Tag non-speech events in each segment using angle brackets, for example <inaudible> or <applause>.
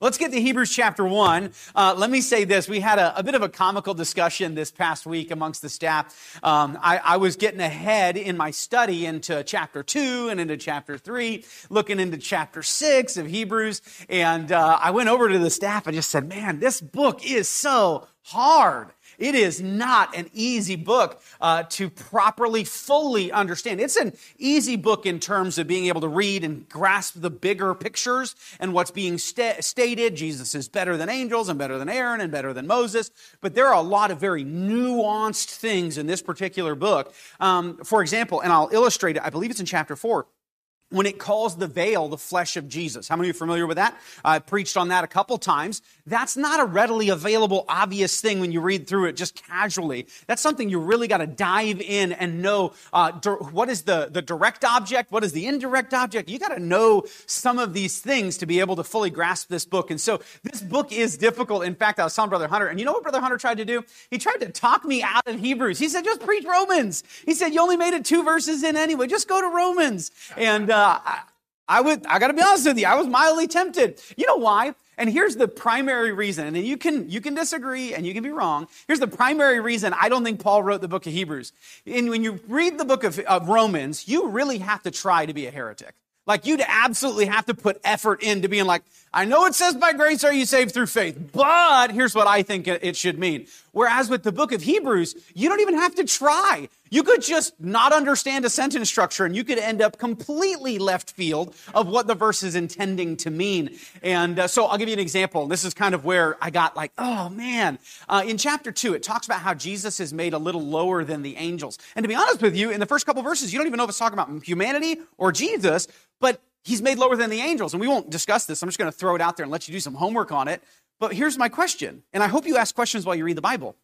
Let's get to Hebrews chapter 1. Uh, let me say this. We had a, a, bit of a comical discussion this past week amongst the staff. Um, I, I, was getting ahead in my study into chapter 2 and into chapter 3, looking into chapter 6 of Hebrews. And uh, I went over to the staff and just said, man, this book is so hard. It is not an easy book uh, to properly, fully understand. It's an easy book in terms of being able to read and grasp the bigger pictures and what's being st- stated. Jesus is better than angels and better than Aaron and better than Moses. But there are a lot of very nuanced things in this particular book. Um, for example, and I'll illustrate it, I believe it's in chapter 4 when it calls the veil the flesh of Jesus. How many of you are familiar with that? I preached on that a couple times. That's not a readily available, obvious thing when you read through it just casually. That's something you really got to dive in and know uh, what is the, the direct object, what is the indirect object. You got to know some of these things to be able to fully grasp this book. And so this book is difficult. In fact, I was telling Brother Hunter, and you know what Brother Hunter tried to do? He tried to talk me out of Hebrews. He said, just preach Romans. He said, you only made it two verses in anyway. Just go to Romans. And, uh, uh, I, I would, I gotta be honest with you, I was mildly tempted. You know why? And here's the primary reason, and you can, you can disagree and you can be wrong. Here's the primary reason I don't think Paul wrote the book of Hebrews. And when you read the book of, of Romans, you really have to try to be a heretic. Like you'd absolutely have to put effort into being like, I know it says by grace are you saved through faith, but here's what I think it should mean. Whereas with the book of Hebrews, you don't even have to try. You could just not understand a sentence structure and you could end up completely left field of what the verse is intending to mean. And uh, so I'll give you an example. This is kind of where I got like, oh man. Uh, in chapter two, it talks about how Jesus is made a little lower than the angels. And to be honest with you, in the first couple verses, you don't even know if it's talking about humanity or Jesus, but he's made lower than the angels. And we won't discuss this. I'm just going to throw it out there and let you do some homework on it. But here's my question, and I hope you ask questions while you read the Bible.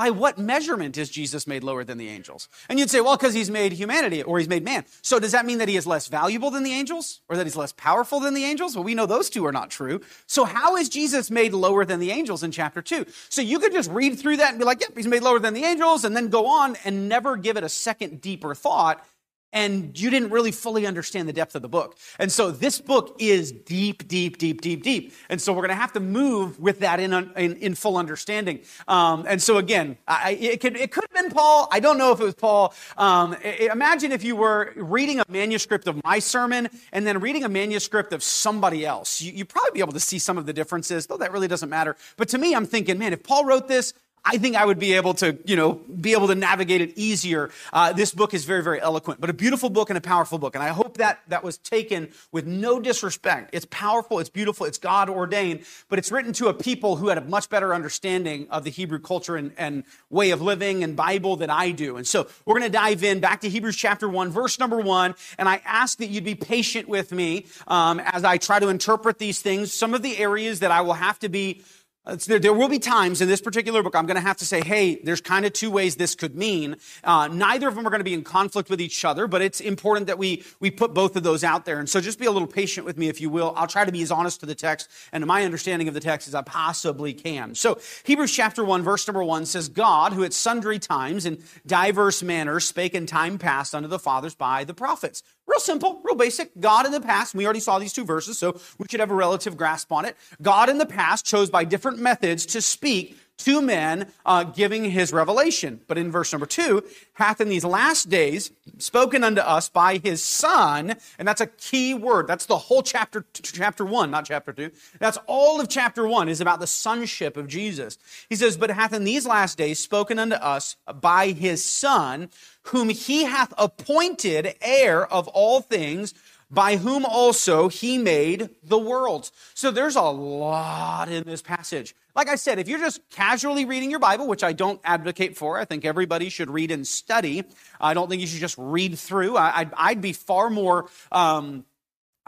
By what measurement is Jesus made lower than the angels? And you'd say, well, because he's made humanity or he's made man. So does that mean that he is less valuable than the angels or that he's less powerful than the angels? Well, we know those two are not true. So how is Jesus made lower than the angels in chapter two? So you could just read through that and be like, yep, he's made lower than the angels and then go on and never give it a second deeper thought and you didn't really fully understand the depth of the book. And so this book is deep, deep, deep, deep, deep. And so we're going to have to move with that in, in, in full understanding. Um, and so again, I, it, could, it could have been Paul. I don't know if it was Paul. Um, imagine if you were reading a manuscript of my sermon and then reading a manuscript of somebody else. You, you'd probably be able to see some of the differences, though that really doesn't matter. But to me, I'm thinking, man, if Paul wrote this, I think I would be able to, you know, be able to navigate it easier. Uh, this book is very, very eloquent, but a beautiful book and a powerful book. And I hope that that was taken with no disrespect. It's powerful, it's beautiful, it's God ordained, but it's written to a people who had a much better understanding of the Hebrew culture and, and way of living and Bible than I do. And so we're going to dive in back to Hebrews chapter one, verse number one. And I ask that you'd be patient with me um, as I try to interpret these things. Some of the areas that I will have to be there, there, will be times in this particular book I'm going to have to say, hey, there's kind of two ways this could mean. Uh, neither of them are going to be in conflict with each other, but it's important that we, we put both of those out there. And so just be a little patient with me, if you will. I'll try to be as honest to the text and to my understanding of the text as I possibly can. So Hebrews chapter 1, verse number 1 says, God, who at sundry times in diverse manners spake in time past unto the fathers by the prophets Real simple, real basic. God in the past, we already saw these two verses, so we should have a relative grasp on it. God in the past chose by different methods to speak to men, uh, giving his revelation. But in verse number two, hath in these last days spoken unto us by his son, and that's a key word. That's the whole chapter, chapter one, not chapter two. That's all of chapter one is about the sonship of Jesus. He says, but hath in these last days spoken unto us by his son, whom he hath appointed heir of all things, by whom also he made the worlds. So there's a lot in this passage. Like I said, if you're just casually reading your Bible, which I don't advocate for, I think everybody should read and study. I don't think you should just read through. I, would be far more um,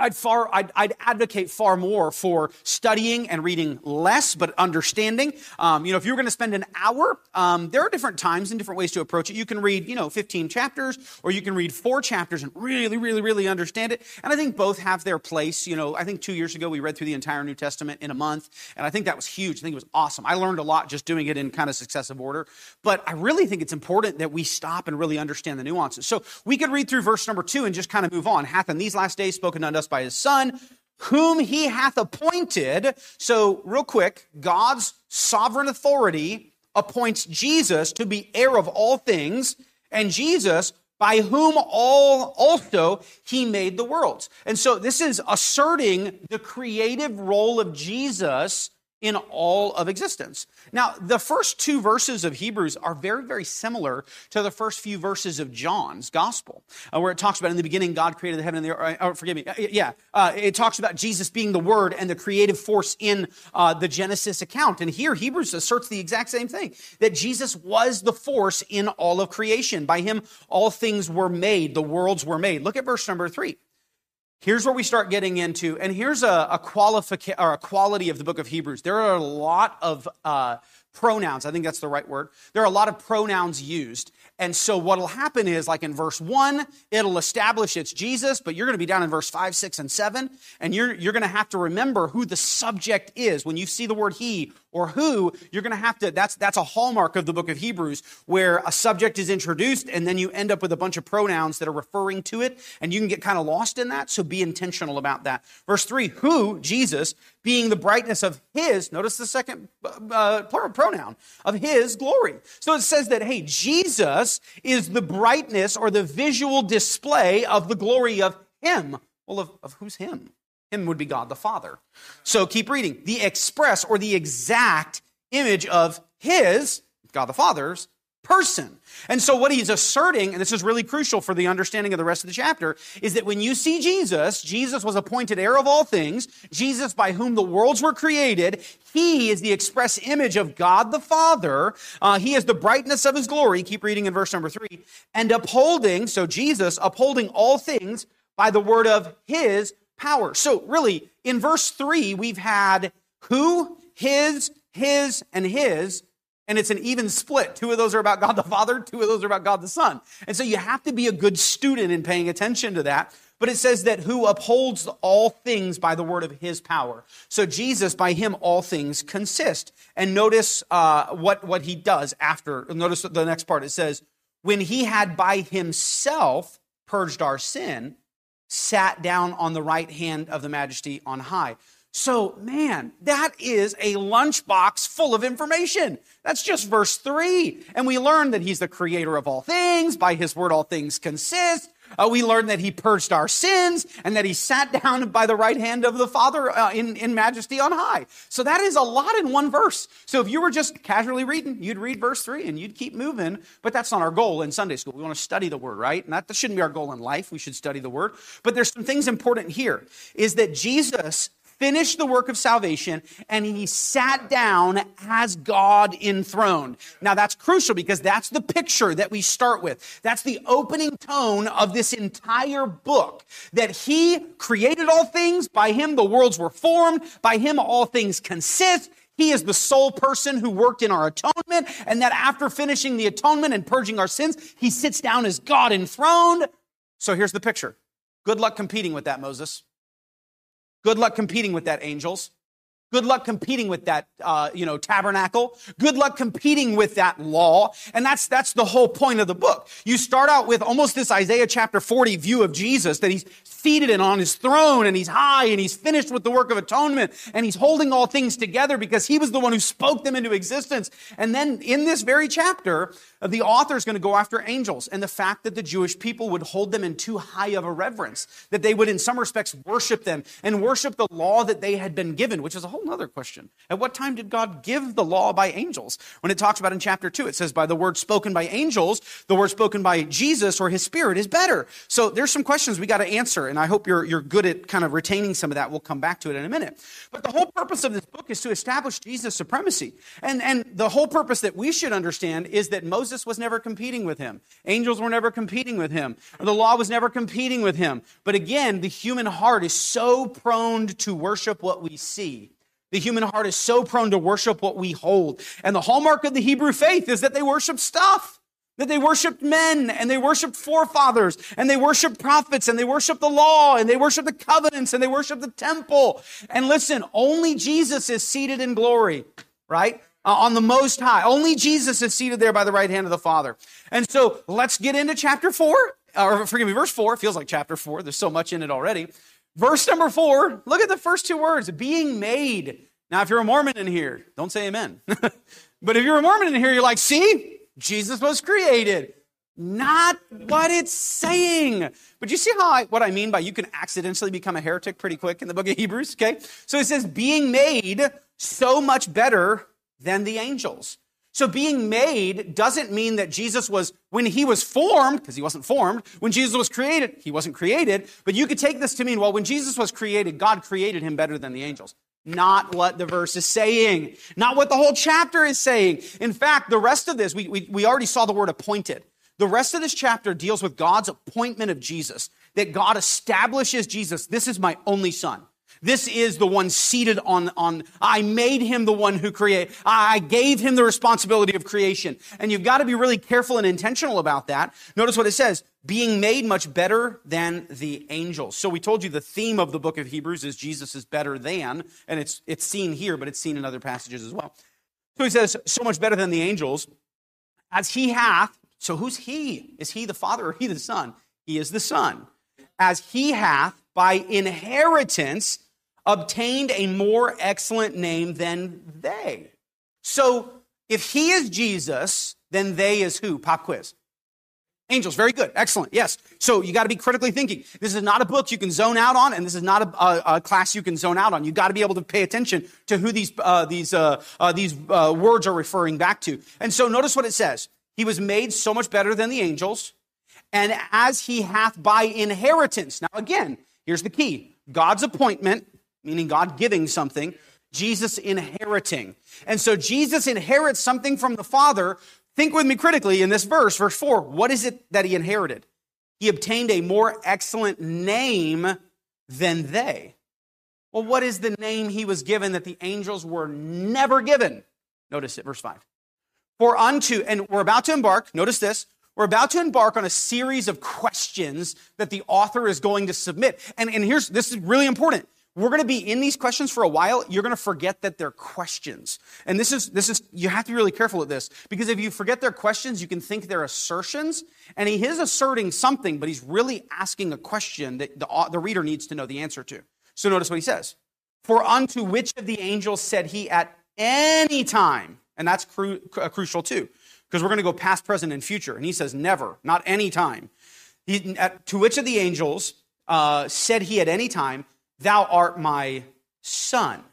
I'd far, I'd, I'd, advocate far more for studying and reading less, but understanding. Um, you know, if you're going to spend an hour, um, there are different times and different ways to approach it. You can read, you know, 15 chapters, or you can read four chapters and really, really, really understand it. And I think both have their place. You know, I think two years ago we read through the entire New Testament in a month, and I think that was huge. I think it was awesome. I learned a lot just doing it in kind of successive order. But I really think it's important that we stop and really understand the nuances. So we could read through verse number two and just kind of move on. Hath in these last days spoken unto us by his son, whom he hath appointed. So, real quick, God's sovereign authority appoints Jesus to be heir of all things, and Jesus by whom all also he made the worlds. And so this is asserting the creative role of Jesus in all of existence. Now, the first two verses of Hebrews are very, very similar to the first few verses of John's gospel, uh, where it talks about in the beginning, God created the heaven and the earth. Oh, forgive me. Uh, yeah. Uh, it talks about Jesus being the word and the creative force in uh, the Genesis account. And here, Hebrews asserts the exact same thing that Jesus was the force in all of creation. By him, all things were made, the worlds were made. Look at verse number three. Here's where we start getting into, and here's a, a, qualifica- or a quality of the book of Hebrews. There are a lot of uh, pronouns. I think that's the right word. There are a lot of pronouns used. And so what'll happen is, like in verse one, it'll establish it's Jesus, but you're going to be down in verse five, six, and seven, and you're, you're going to have to remember who the subject is. When you see the word he or who, you're going to have to, that's, that's a hallmark of the book of Hebrews, where a subject is introduced, and then you end up with a bunch of pronouns that are referring to it, and you can get kind of lost in that, so be intentional about that. Verse three, who, Jesus, being the brightness of his, notice the second uh, plural pronoun, of his glory. So it says that, hey, Jesus is the brightness or the visual display of the glory of him. Well, of, of who's him? Him would be God the Father. So keep reading. The express or the exact image of his, God the Father's, person. And so, what he's asserting, and this is really crucial for the understanding of the rest of the chapter, is that when you see Jesus, Jesus was appointed heir of all things, Jesus by whom the worlds were created, he is the express image of God the Father. Uh, he is the brightness of his glory. Keep reading in verse number three. And upholding, so Jesus upholding all things by the word of his power. So, really, in verse three, we've had who, his, his, and his and it's an even split. Two of those are about God the Father, two of those are about God the Son. And so you have to be a good student in paying attention to that. But it says that who upholds all things by the word of his power. So Jesus, by him, all things consist. And notice uh, what, what he does after. Notice the next part. It says, when he had by himself purged our sin, sat down on the right hand of the majesty on high. So, man, that is a lunchbox full of information. That's just verse three. And we learn that he's the creator of all things. By his word, all things consist. Uh, we learn that he purged our sins and that he sat down by the right hand of the Father uh, in, in majesty on high. So that is a lot in one verse. So if you were just casually reading, you'd read verse three and you'd keep moving. But that's not our goal in Sunday school. We want to study the word, right? And that, that shouldn't be our goal in life. We should study the word. But there's some things important here is that Jesus finished the work of salvation and he sat down as God enthroned. Now that's crucial because that's the picture that we start with. That's the opening tone of this entire book that he created all things. By him, the worlds were formed. By him, all things consist. He is the sole person who worked in our atonement, and that after finishing the atonement and purging our sins, he sits down as God enthroned. So here's the picture. Good luck competing with that, Moses. Good luck competing with that, angels. Good luck competing with that, uh, you know, tabernacle. Good luck competing with that law. And that's, that's the whole point of the book. You start out with almost this Isaiah chapter 40 view of Jesus that he's seated and on his throne and he's high and he's finished with the work of atonement and he's holding all things together because he was the one who spoke them into existence. And then in this very chapter, the author is going to go after angels and the fact that the Jewish people would hold them in too high of a reverence, that they would in some respects worship them and worship the law that they had been given, which is a whole other question. At what time did God give the law by angels? When it talks about in chapter 2, it says by the word spoken by angels, the word spoken by Jesus or his spirit is better. So there's some questions we got to answer and I hope you're, you're good at kind of retaining some of that. We'll come back to it in a minute. But the whole purpose of this book is to establish Jesus' supremacy. And, and the whole purpose that we should understand is that Moses was never competing with him. Angels were never competing with him. The law was never competing with him. But again, the human heart is so prone to worship what we see. The human heart is so prone to worship what we hold. And the hallmark of the Hebrew faith is that they worship stuff. That they worshiped men and they worshiped forefathers and they worshiped prophets and they worshiped the law and they worshiped the covenants and they worshiped the temple. And listen, only Jesus is seated in glory, right? Uh, on the most high. Only Jesus is seated there by the right hand of the Father. And so let's get into chapter four, or forgive me, verse four. Feels like chapter four. There's so much in it already. Verse number four, look at the first two words being made. Now, if you're a Mormon in here, don't say amen. <laughs> but if you're a Mormon in here, you're like, see, Jesus was created. Not what it's saying. But you see how I, what I mean by you can accidentally become a heretic pretty quick in the book of Hebrews, okay? So it says being made so much better than the angels. So being made doesn't mean that Jesus was, when he was formed, because he wasn't formed, when Jesus was created, he wasn't created, but you could take this to mean, well, when Jesus was created, God created him better than the angels. Not what the verse is saying. Not what the whole chapter is saying. In fact, the rest of this, we, we, we already saw the word appointed. The rest of this chapter deals with God's appointment of Jesus, that God establishes Jesus. This is my only son. This is the one seated on, on, I made him the one who create. I gave him the responsibility of creation. And you've got to be really careful and intentional about that. Notice what it says, being made much better than the angels. So we told you the theme of the book of Hebrews is Jesus is better than, and it's, it's seen here, but it's seen in other passages as well. So he says, so much better than the angels, as he hath, so who's he? Is he the father or he the son? He is the son. As he hath by inheritance obtained a more excellent name than they. So if he is Jesus, then they is who? Pop quiz. Angels, very good, excellent, yes. So you got to be critically thinking. This is not a book you can zone out on, and this is not a, a, a class you can zone out on. You got to be able to pay attention to who these uh, these uh, uh, these uh, words are referring back to. And so notice what it says: He was made so much better than the angels, and as he hath by inheritance. Now again, here's the key: God's appointment meaning God giving something, Jesus inheriting. And so Jesus inherits something from the Father. Think with me critically in this verse, verse 4. What is it that he inherited? He obtained a more excellent name than they. Well, what is the name he was given that the angels were never given? Notice it, verse 5. For unto, and we're about to embark, notice this, we're about to embark on a series of questions that the author is going to submit. And, and here's, this is really important we're going to be in these questions for a while you're going to forget that they're questions. And this is this is you have to be really careful with this because if you forget their questions you can think they're assertions and he is asserting something but he's really asking a question that the, the reader needs to know the answer to. So notice what he says. For unto which of the angels said he at any time and that's cru- uh, crucial too because we're going to go past present and future and he says never not any time. He, at, to which of the angels uh, said he at any time Thou art my son.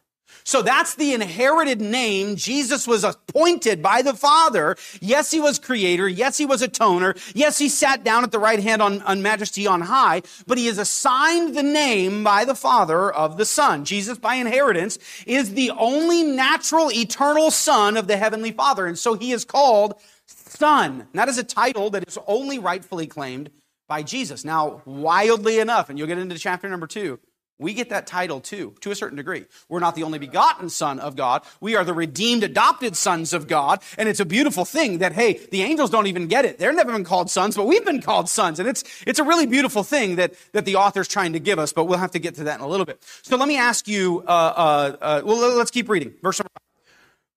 So that's the inherited name. Jesus was appointed by the Father. Yes, he was creator. Yes, he was atoner. Yes, he sat down at the right hand on, on majesty on high, but he is assigned the name by the Father of the Son. Jesus, by inheritance, is the only natural, eternal Son of the Heavenly Father. And so he is called Son. And that is a title that is only rightfully claimed by Jesus. Now, wildly enough, and you'll get into chapter number two, we get that title too, to a certain degree. We're not the only begotten Son of God. We are the redeemed, adopted sons of God. And it's a beautiful thing that, hey, the angels don't even get it. They've never been called sons, but we've been called sons. And it's, it's a really beautiful thing that, that the author's trying to give us, but we'll have to get to that in a little bit. So let me ask you, uh, uh, uh, well, let's keep reading. Verse number five.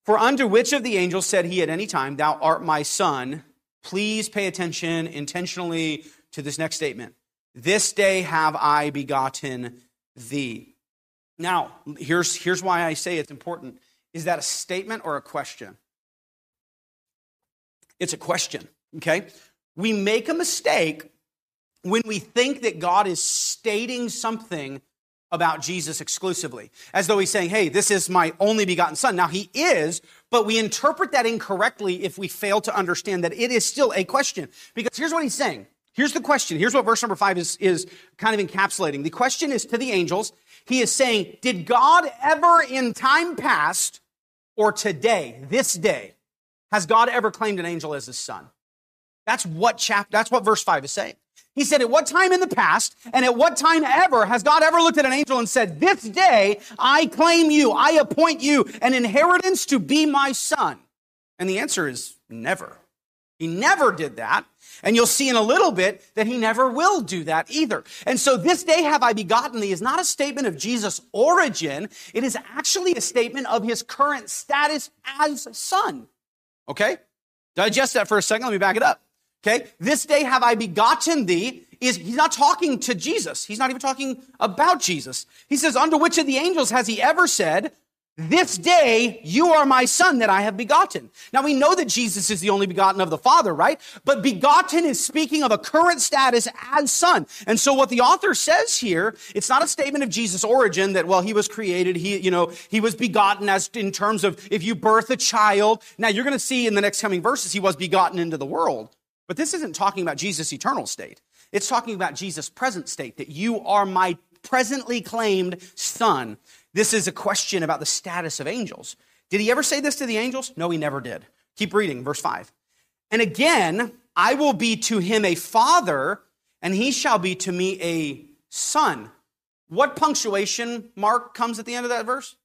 For unto which of the angels said he at any time, Thou art my son? Please pay attention intentionally to this next statement. This day have I begotten thee. Now, here's, here's why I say it's important. Is that a statement or a question? It's a question, okay? We make a mistake when we think that God is stating something about Jesus exclusively, as though he's saying, hey, this is my only begotten son. Now, he is, but we interpret that incorrectly if we fail to understand that it is still a question. Because here's what he's saying Here's the question. Here's what verse number five is, is kind of encapsulating. The question is to the angels. He is saying, Did God ever in time past or today, this day, has God ever claimed an angel as his son? That's what chapter, that's what verse five is saying. He said, At what time in the past and at what time ever has God ever looked at an angel and said, This day I claim you, I appoint you an inheritance to be my son? And the answer is never. He never did that. And you'll see in a little bit that he never will do that either. And so this day have I begotten thee is not a statement of Jesus' origin. It is actually a statement of his current status as son. Okay? Digest that for a second. Let me back it up. Okay? This day have I begotten thee is he's not talking to Jesus. He's not even talking about Jesus. He says, unto which of the angels has he ever said, this day you are my son that I have begotten. Now we know that Jesus is the only begotten of the Father, right? But begotten is speaking of a current status as son. And so what the author says here, it's not a statement of Jesus' origin that, well, he was created, he, you know, he was begotten as in terms of if you birth a child. Now you're going to see in the next coming verses, he was begotten into the world. But this isn't talking about Jesus' eternal state. It's talking about Jesus' present state, that you are my presently claimed son. This is a question about the status of angels. Did he ever say this to the angels? No, he never did. Keep reading, verse 5. And again, I will be to him a father, and he shall be to me a son. What punctuation mark comes at the end of that verse?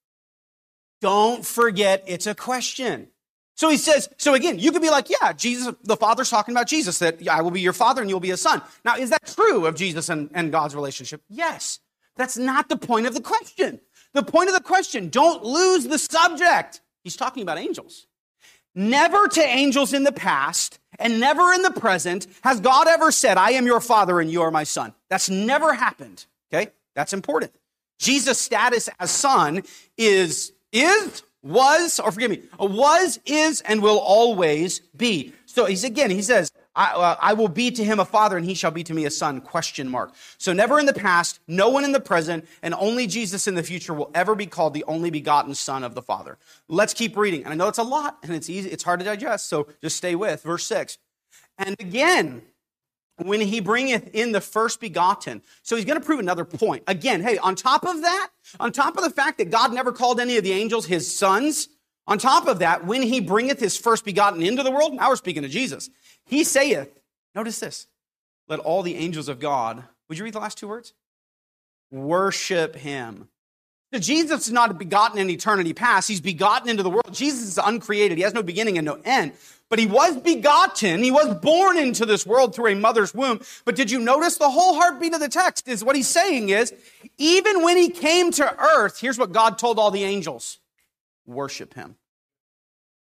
Don't forget it's a question. So he says, so again, you could be like, yeah, Jesus, the Father's talking about Jesus, that I will be your father and you'll be a son. Now, is that true of Jesus and, and God's relationship? Yes. That's not the point of the question. The point of the question, don't lose the subject. He's talking about angels. Never to angels in the past and never in the present has God ever said, I am your father and you are my son. That's never happened. Okay? That's important. Jesus' status as son is, is was, or forgive me, was, is, and will always be. So he's again, he says, I, uh, I, will be to him a father and he shall be to me a son, question mark. So never in the past, no one in the present, and only Jesus in the future will ever be called the only begotten son of the Father. Let's keep reading. And I know it's a lot and it's easy, it's hard to digest, so just stay with. Verse 6. And again, when he bringeth in the first begotten. So he's going to prove another point. Again, hey, on top of that, on top of the fact that God never called any of the angels his sons, on top of that, when he bringeth his first begotten into the world, now we're speaking to Jesus, he saith, notice this, let all the angels of God, would you read the last two words? Worship him. So Jesus is not begotten in eternity past. He's begotten into the world. Jesus is uncreated. He has no beginning and no end. But he was begotten. He was born into this world through a mother's womb. But did you notice the whole heartbeat of the text is what he's saying is, even when he came to earth, here's what God told all the angels. Worship him.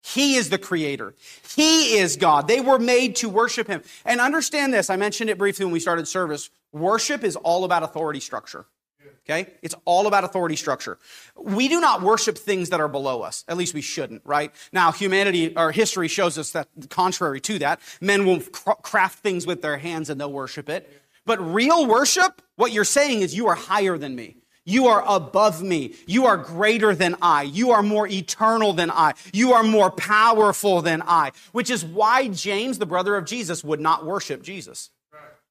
He is the creator. He is God. They were made to worship him. And understand this. I mentioned it briefly when we started service. Worship is all about authority structure. Okay? It's all about authority structure. We do not worship things that are below us. At least we shouldn't, right? Now, humanity or history shows us that contrary to that, men will craft things with their hands and they'll worship it. But real worship, what you're saying is you are higher than me. You are above me. You are greater than I. You are more eternal than I. You are more powerful than I. Which is why James, the brother of Jesus, would not worship Jesus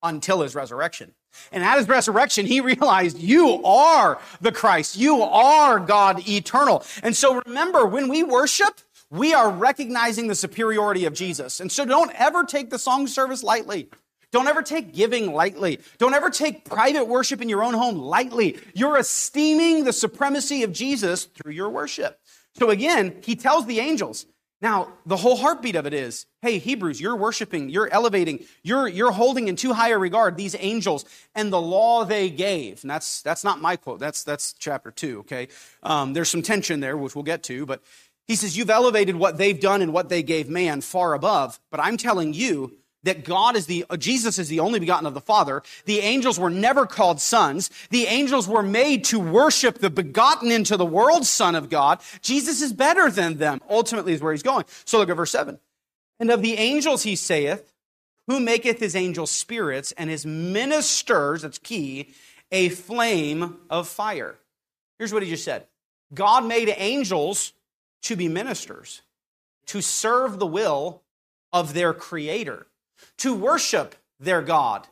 until his resurrection. And at his resurrection, he <laughs> realized you are the Christ. You are God eternal. And so remember, when we worship, we are recognizing the superiority of Jesus. And so don't ever take the song service lightly. Don't ever take giving lightly. Don't ever take private worship in your own home lightly. You're esteeming the supremacy of Jesus through your worship. So again, he tells the angels, now, the whole heartbeat of it is, hey, Hebrews, you're worshiping, you're elevating, you're, you're holding in too high a regard these angels and the law they gave. And that's, that's not my quote. That's, that's chapter two, okay? Um, there's some tension there, which we'll get to, but he says, you've elevated what they've done and what they gave man far above. But I'm telling you, that God is the, uh, Jesus is the only begotten of the Father. The angels were never called sons. The angels were made to worship the begotten into the world Son of God. Jesus is better than them, ultimately is where he's going. So look at verse 7. And of the angels he saith, who maketh his angels spirits and his ministers, that's key, a flame of fire. Here's what he just said God made angels to be ministers, to serve the will of their creator to worship their God,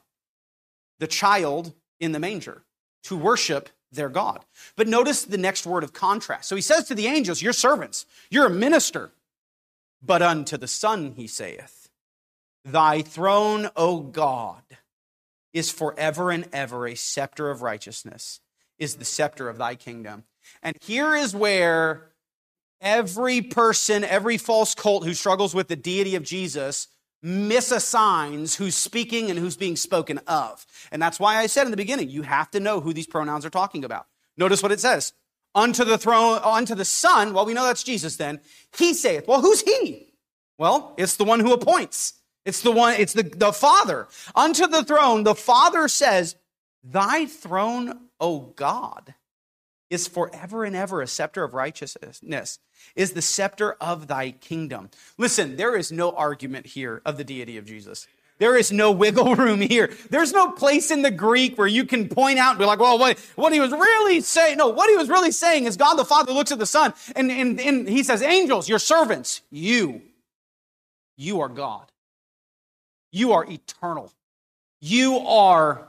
the child in the manger, to worship their God. But notice the next word of contrast. So he says to the angels, You're servants, you're a minister. But unto the Son he saith, Thy throne, O God, is forever and ever a scepter of righteousness, is the scepter of thy kingdom. And here is where every person, every false cult who struggles with the deity of Jesus misassigns who's speaking and who's being spoken of. And that's why I said in the beginning, you have to know who these pronouns are talking about. Notice what it says. Unto the throne, unto the Son, well, we know that's Jesus then. He saith. Well, who's he? Well, it's the one who appoints. It's the one, it's the, the Father. Unto the throne, the Father says, Thy throne, O God, is forever and ever a scepter of righteousness, is the scepter of thy kingdom. Listen, there is no argument here of the deity of Jesus. There is no wiggle <laughs> room here. There's no place in the Greek where you can point out and be like, well, what, what he was really saying, no, what he was really saying is God the Father looks at the Son and, and, and he says, angels, your servants, you, you are God. You are eternal. You are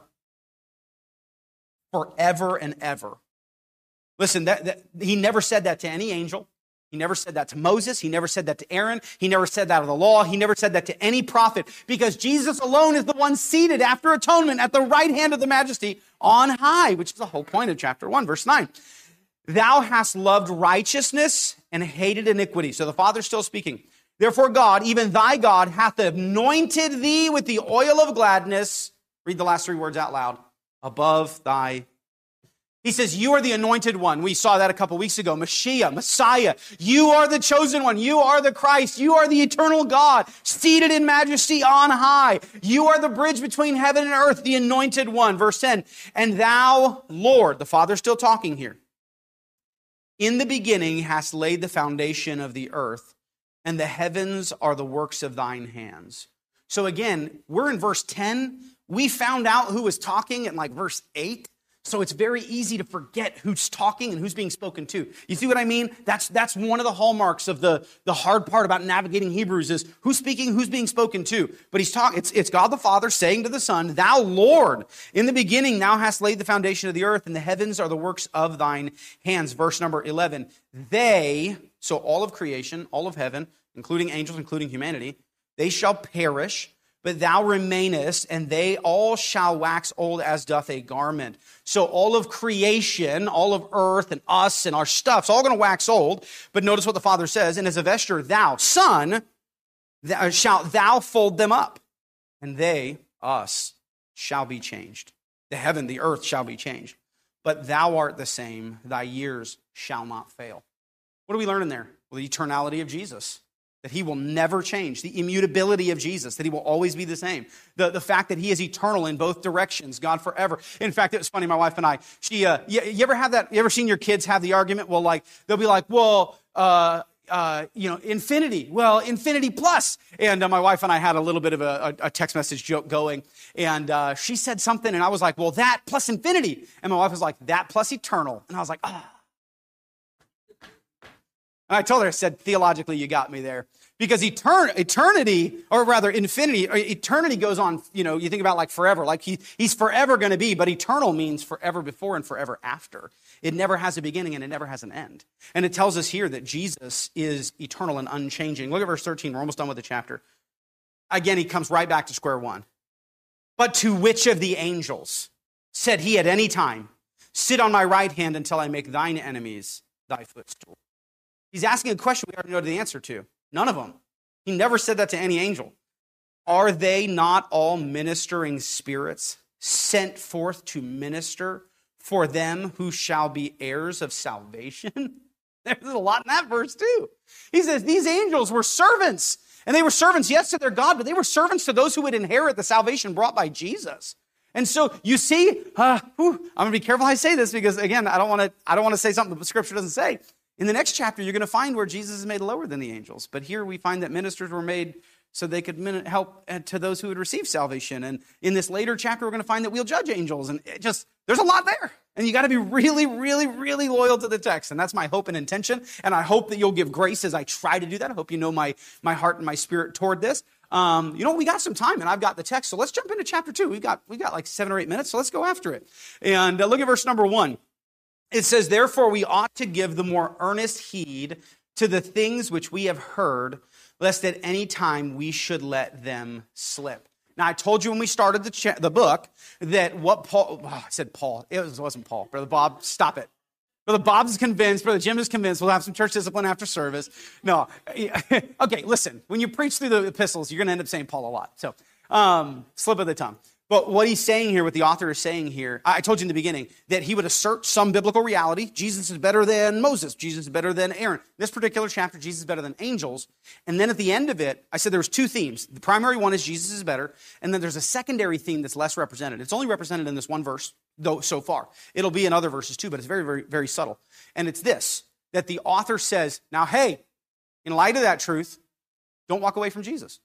forever and ever. Listen, that, that, he never said that to any angel. He never said that to Moses. He never said that to Aaron. He never said that of the law. He never said that to any prophet because Jesus alone is the one seated after atonement at the right hand of the majesty on high, which is the whole point of chapter 1, verse 9. Thou hast loved righteousness and hated iniquity. So the Father's still speaking. Therefore, God, even thy God, hath anointed thee with the oil of gladness. Read the last three words out loud. Above thy he says, You are the anointed one. We saw that a couple weeks ago. Mashiach, Messiah. You are the chosen one. You are the Christ. You are the eternal God, seated in majesty on high. You are the bridge between heaven and earth, the anointed one. Verse 10. And thou, Lord, the Father's still talking here, in the beginning hast laid the foundation of the earth, and the heavens are the works of thine hands. So again, we're in verse 10. We found out who was talking in like verse 8. So it's very easy to forget who's talking and who's being spoken to. You see what I mean? That's, that's one of the hallmarks of the, the hard part about navigating Hebrews is who's speaking, who's being spoken to. But he's talking, it's, it's God the Father saying to the Son, Thou Lord, in the beginning thou hast laid the foundation of the earth and the heavens are the works of thine hands. Verse number 11. They, so all of creation, all of heaven, including angels, including humanity, they shall perish but thou remainest, and they all shall wax old as doth a garment. So all of creation, all of earth and us and our stuff's all going to wax old. But notice what the Father says, and as a vesture, thou, Son, thou, uh, shalt thou fold them up, and they, us, shall be changed. The heaven, the earth shall be changed. But thou art the same, thy years shall not fail. What are we learning there? Well, the eternality of Jesus that he will never change, the immutability of Jesus, that he will always be the same, the, the fact that he is eternal in both directions, God forever. In fact, it was funny, my wife and I, she, uh, you, you ever have that, you ever seen your kids have the argument? Well, like, they'll be like, well, uh, uh, you know, infinity. Well, infinity plus. And uh, my wife and I had a little bit of a, a text message joke going. And uh, she said something, and I was like, well, that plus infinity. And my wife was like, that plus eternal. And I was like, ah. Oh. And I told her, I said, theologically, you got me there. Because etern- eternity, or rather infinity, eternity goes on, you know, you think about like forever, like he, he's forever going to be, but eternal means forever before and forever after. It never has a beginning and it never has an end. And it tells us here that Jesus is eternal and unchanging. Look at verse 13. We're almost done with the chapter. Again, he comes right back to square one. But to which of the angels said he at any time, Sit on my right hand until I make thine enemies thy footstool? He's asking a question we already know the answer to. None of them. He never said that to any angel. Are they not all ministering spirits sent forth to minister for them who shall be heirs of salvation? <laughs> There's a lot in that verse too. He says these angels were servants, and they were servants, yes, to their God, but they were servants to those who would inherit the salvation brought by Jesus. And so you see, uh, whew, I'm going to be careful how I say this because again, I don't want to. I don't want to say something the Scripture doesn't say. In the next chapter, you're going to find where Jesus is made lower than the angels. But here we find that ministers were made so they could help uh, to those who would receive salvation. And in this later chapter, we're going to find that we'll judge angels. And it just, there's a lot there. And you got to be really, really, really loyal to the text. And that's my hope and intention. And I hope that you'll give grace as I try to do that. I hope you know my, my heart and my spirit toward this. Um, you know, we got some time and I've got the text. So let's jump into chapter two. We've got, we got like seven or eight minutes. So let's go after it. And uh, look at verse number one. It says, Therefore, we ought to give the more earnest heed to the things which we have heard, lest at any time we should let them slip. Now, I told you when we started the, cha- the book that what Paul, oh, I said Paul, it was, wasn't Paul. Brother Bob, stop it. Brother Bob's convinced, Brother Jim is convinced we'll have some church discipline after service. No. <laughs> okay, listen, when you preach through the epistles, you're going to end up saying Paul a lot. So, um, slip of the tongue. But what he's saying here, what the author is saying here, I told you in the beginning that he would assert some biblical reality. Jesus is better than Moses. Jesus is better than Aaron. This particular chapter, Jesus is better than angels. And then at the end of it, I said there was two themes. The primary one is Jesus is better, and then there's a secondary theme that's less represented. It's only represented in this one verse, though so far. It'll be in other verses too, but it's very, very, very subtle. And it's this that the author says, now, hey, in light of that truth, don't walk away from Jesus.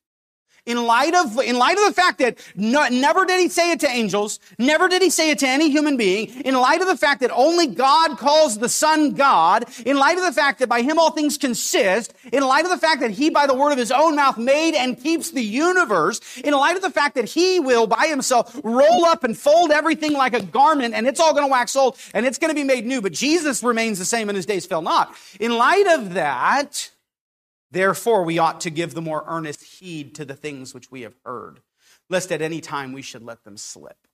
In light of, in light of the fact that no, never did he say it to angels, never did he say it to any human being, in light of the fact that only God calls the Son God, in light of the fact that by him all things consist, in light of the fact that he by the word of his own mouth made and keeps the universe, in light of the fact that he will by himself roll up and fold everything like a garment and it's all going to wax old and it's going to be made new, but Jesus remains the same and his days fail not. In light of that, Therefore, we ought to give the more earnest heed to the things which we have heard, lest at any time we should let them slip.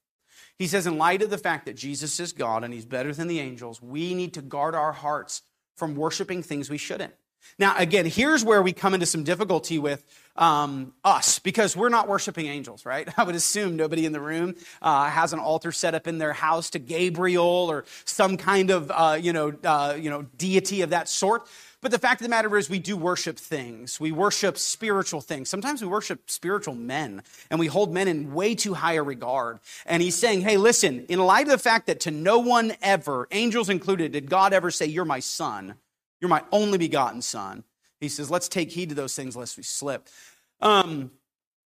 He says, in light of the fact that Jesus is God and he's better than the angels, we need to guard our hearts from worshiping things we shouldn't. Now, again, here's where we come into some difficulty with um, us because we're not worshiping angels, right? <laughs> I would assume nobody in the room uh, has an altar set up in their house to Gabriel or some kind of uh, you know uh, you know deity of that sort. But the fact of the matter is, we do worship things. We worship spiritual things. Sometimes we worship spiritual men, and we hold men in way too high a regard. And he's saying, hey, listen, in light of the fact that to no one ever, angels included, did God ever say, You're my son, you're my only begotten son. He says, let's take heed to those things lest we slip. Um,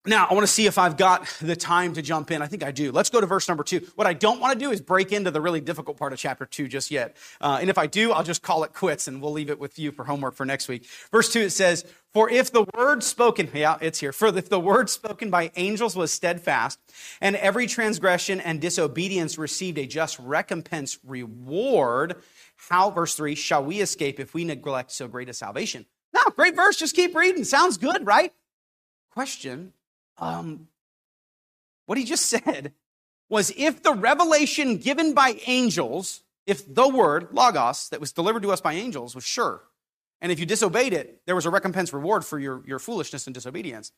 now, I want to see if I've got the time to jump in. I think I do. Let's go to verse number two. What I don't want to do is break into the really difficult part of chapter two just yet. Uh, and if I do, I'll just call it quits and we'll leave it with you for homework for next week. Verse two, it says, For if the word spoken, yeah, it's here. For if the word spoken by angels was steadfast, and every transgression and disobedience received a just recompense reward, how, verse three, shall we escape if we neglect so great a salvation? Now, great verse. Just keep reading. Sounds good, right? Question um, what he just <laughs> said was if the revelation given by angels, if the word, logos, that was delivered to us by angels was sure, and if you disobeyed it, there was a recompense reward for your, your foolishness and disobedience,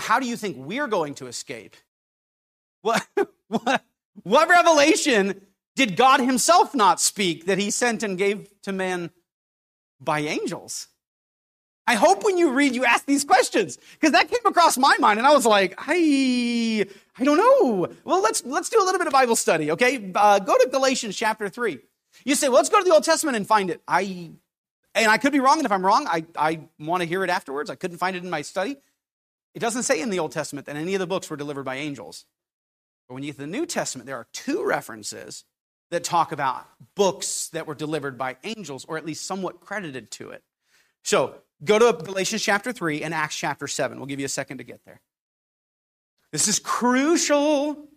how do you think we're going to escape? <laughs> What, what, what revelation did God Himself not speak that He sent and gave to man by angels? I hope when you read, you ask these questions because that came across my mind, and I was like, I, I don't know. Well, let's let's do a little bit of Bible study, okay? Uh, go to Galatians chapter three. You say, well, let's go to the Old Testament and find it. I, and I could be wrong, and if I'm wrong, I I want to hear it afterwards. I couldn't find it in my study. It doesn't say in the Old Testament that any of the books were delivered by angels. But when you get to the New Testament, there are two references that talk about books that were delivered by angels, or at least somewhat credited to it. So Go to Galatians chapter 3 and Acts chapter 7. We'll give you a second to get there. This is crucial.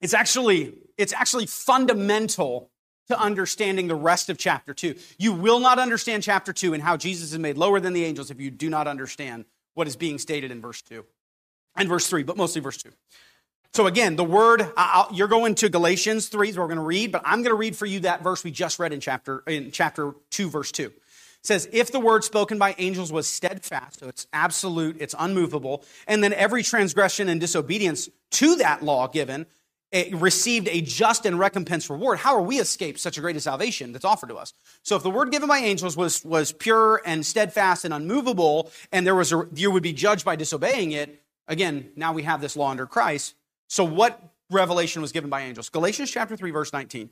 It's actually, it's actually fundamental to understanding the rest of chapter 2. You will not understand chapter 2 and how Jesus is made lower than the angels if you do not understand what is being stated in verse 2 and verse 3, but mostly verse 2. So again, the word I'll, you're going to Galatians 3 is we're going to read, but I'm going to read for you that verse we just read in chapter in chapter 2 verse 2 says, if the word spoken by angels was steadfast, so it's absolute, it's unmovable, and then every transgression and disobedience to that law given eh, received a just and recompense reward, how are we escaped such a great salvation that's offered to us? So if the word given by angels was, was pure and steadfast and unmovable, and there was a, you would be judged by disobeying it, again, now we have this law under Christ. So what revelation was given by angels? Galatians chapter 3, verse 19.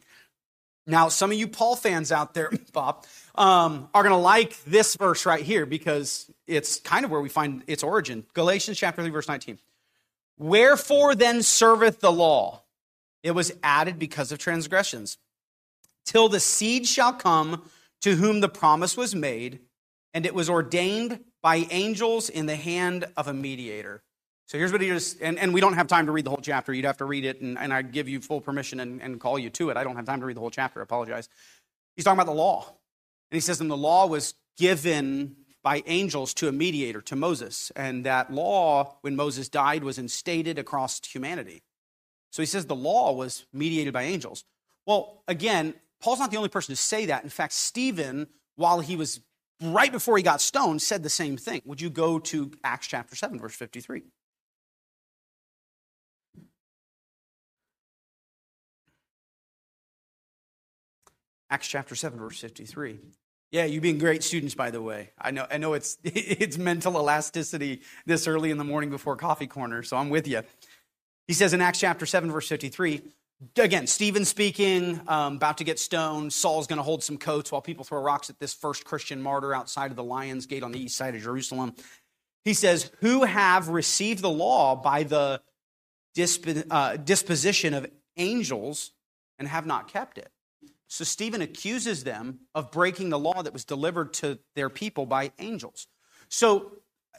Now, some of you Paul fans out there, <laughs> Bob, um, are going to like this verse right here because it's kind of where we find its origin. Galatians chapter 3, verse 19. Wherefore then serveth the law? It was added because of transgressions, till the seed shall come to whom the promise was made, and it was ordained by angels in the hand of a mediator. So here's what he just, and, and we don't have time to read the whole chapter. You'd have to read it, and, and I give you full permission and, and call you to it. I don't have time to read the whole chapter. I apologize. He's talking about the law. And he says, and the law was given by angels to a mediator, to Moses. And that law, when Moses died, was instated across humanity. So he says the law was mediated by angels. Well, again, Paul's not the only person to say that. In fact, Stephen, while he was right before he got stoned, said the same thing. Would you go to Acts chapter 7, verse 53? Acts chapter 7, verse 53. Yeah, you've been great students, by the way. I know, I know it's, <laughs> it's mental elasticity this early in the morning before coffee corner, so I'm with you. He says in Acts chapter 7, verse 53, again, Stephen speaking, um, about to get stoned. Saul's going to hold some coats while people throw rocks at this first Christian martyr outside of the Lion's Gate on the east side of Jerusalem. He says, Who have received the law by the disp- uh, disposition of angels and have not kept it. So Stephen accuses them of breaking the law that was delivered to their people by angels. So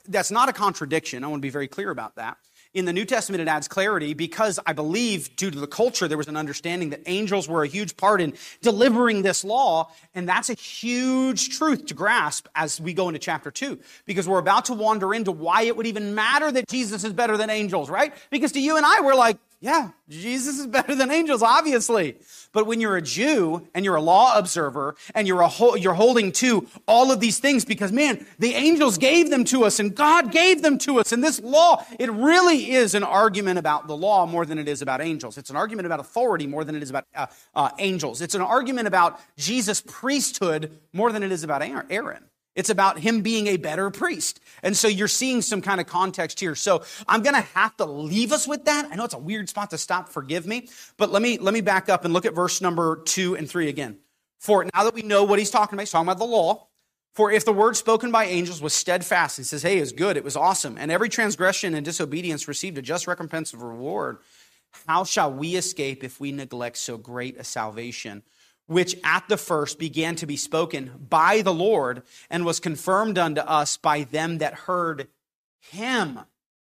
that's not a contradiction. I want to be very clear about that. In the New Testament, it adds clarity because I believe, due to the culture, there was an understanding that angels were a huge part in delivering this law. And that's a huge truth to grasp as we go into chapter two, because we're about to wander into why it would even matter that Jesus is better than angels, right? Because to you and I, we're like, yeah, Jesus is better than angels, obviously. But when you're a Jew and you're a law observer and you're, a ho- you're holding to all of these things because, man, the angels gave them to us and God gave them to us. And this law, it really is an argument about the law more than it is about angels. It's an argument about authority more than it is about uh, uh, angels. It's an argument about Jesus' priesthood more than it is about Aaron. It's about him being a better priest. And so you're seeing some kind of context here. So I'm going to have to leave us with that. I know it's a weird spot to stop, forgive me, but let me let me back up and look at verse number 2 and 3 again. For now that we know what he's talking about, he's talking about the law. For if the word spoken by angels was steadfast, he says, hey, it's good, it was awesome, and every transgression and disobedience received a just recompense of reward, how shall we escape if we neglect so great a salvation? Which at the first began to be spoken by the Lord and was confirmed unto us by them that heard him.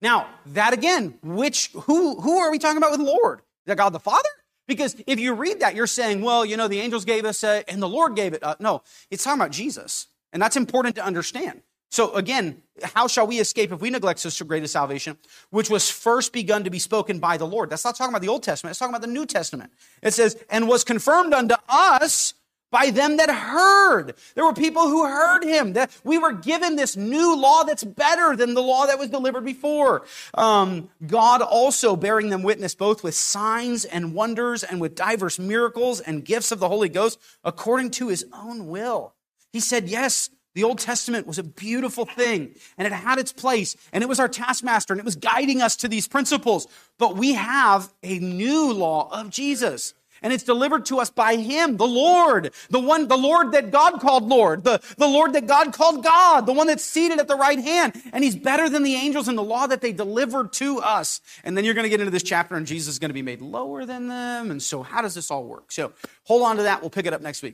Now, that again, which who who are we talking about with the Lord? That God the Father? Because if you read that, you're saying, well, you know, the angels gave us a, and the Lord gave it. Uh, no, it's talking about Jesus. And that's important to understand. So again, how shall we escape if we neglect so great a salvation, which was first begun to be spoken by the Lord? That's not talking about the Old Testament, it's talking about the New Testament. It says, and was confirmed unto us by them that heard. There were people who heard him. That we were given this new law that's better than the law that was delivered before. Um, God also bearing them witness both with signs and wonders and with diverse miracles and gifts of the Holy Ghost according to his own will. He said, yes, the Old Testament was a beautiful thing and it had its place and it was our taskmaster and it was guiding us to these principles. But we have a new law of Jesus and it's delivered to us by him, the Lord, the one, the Lord that God called Lord, the, the Lord that God called God, the one that's seated at the right hand. And he's better than the angels in the law that they delivered to us. And then you're going to get into this chapter and Jesus is going to be made lower than them. And so how does this all work? So hold on to that. We'll pick it up next week.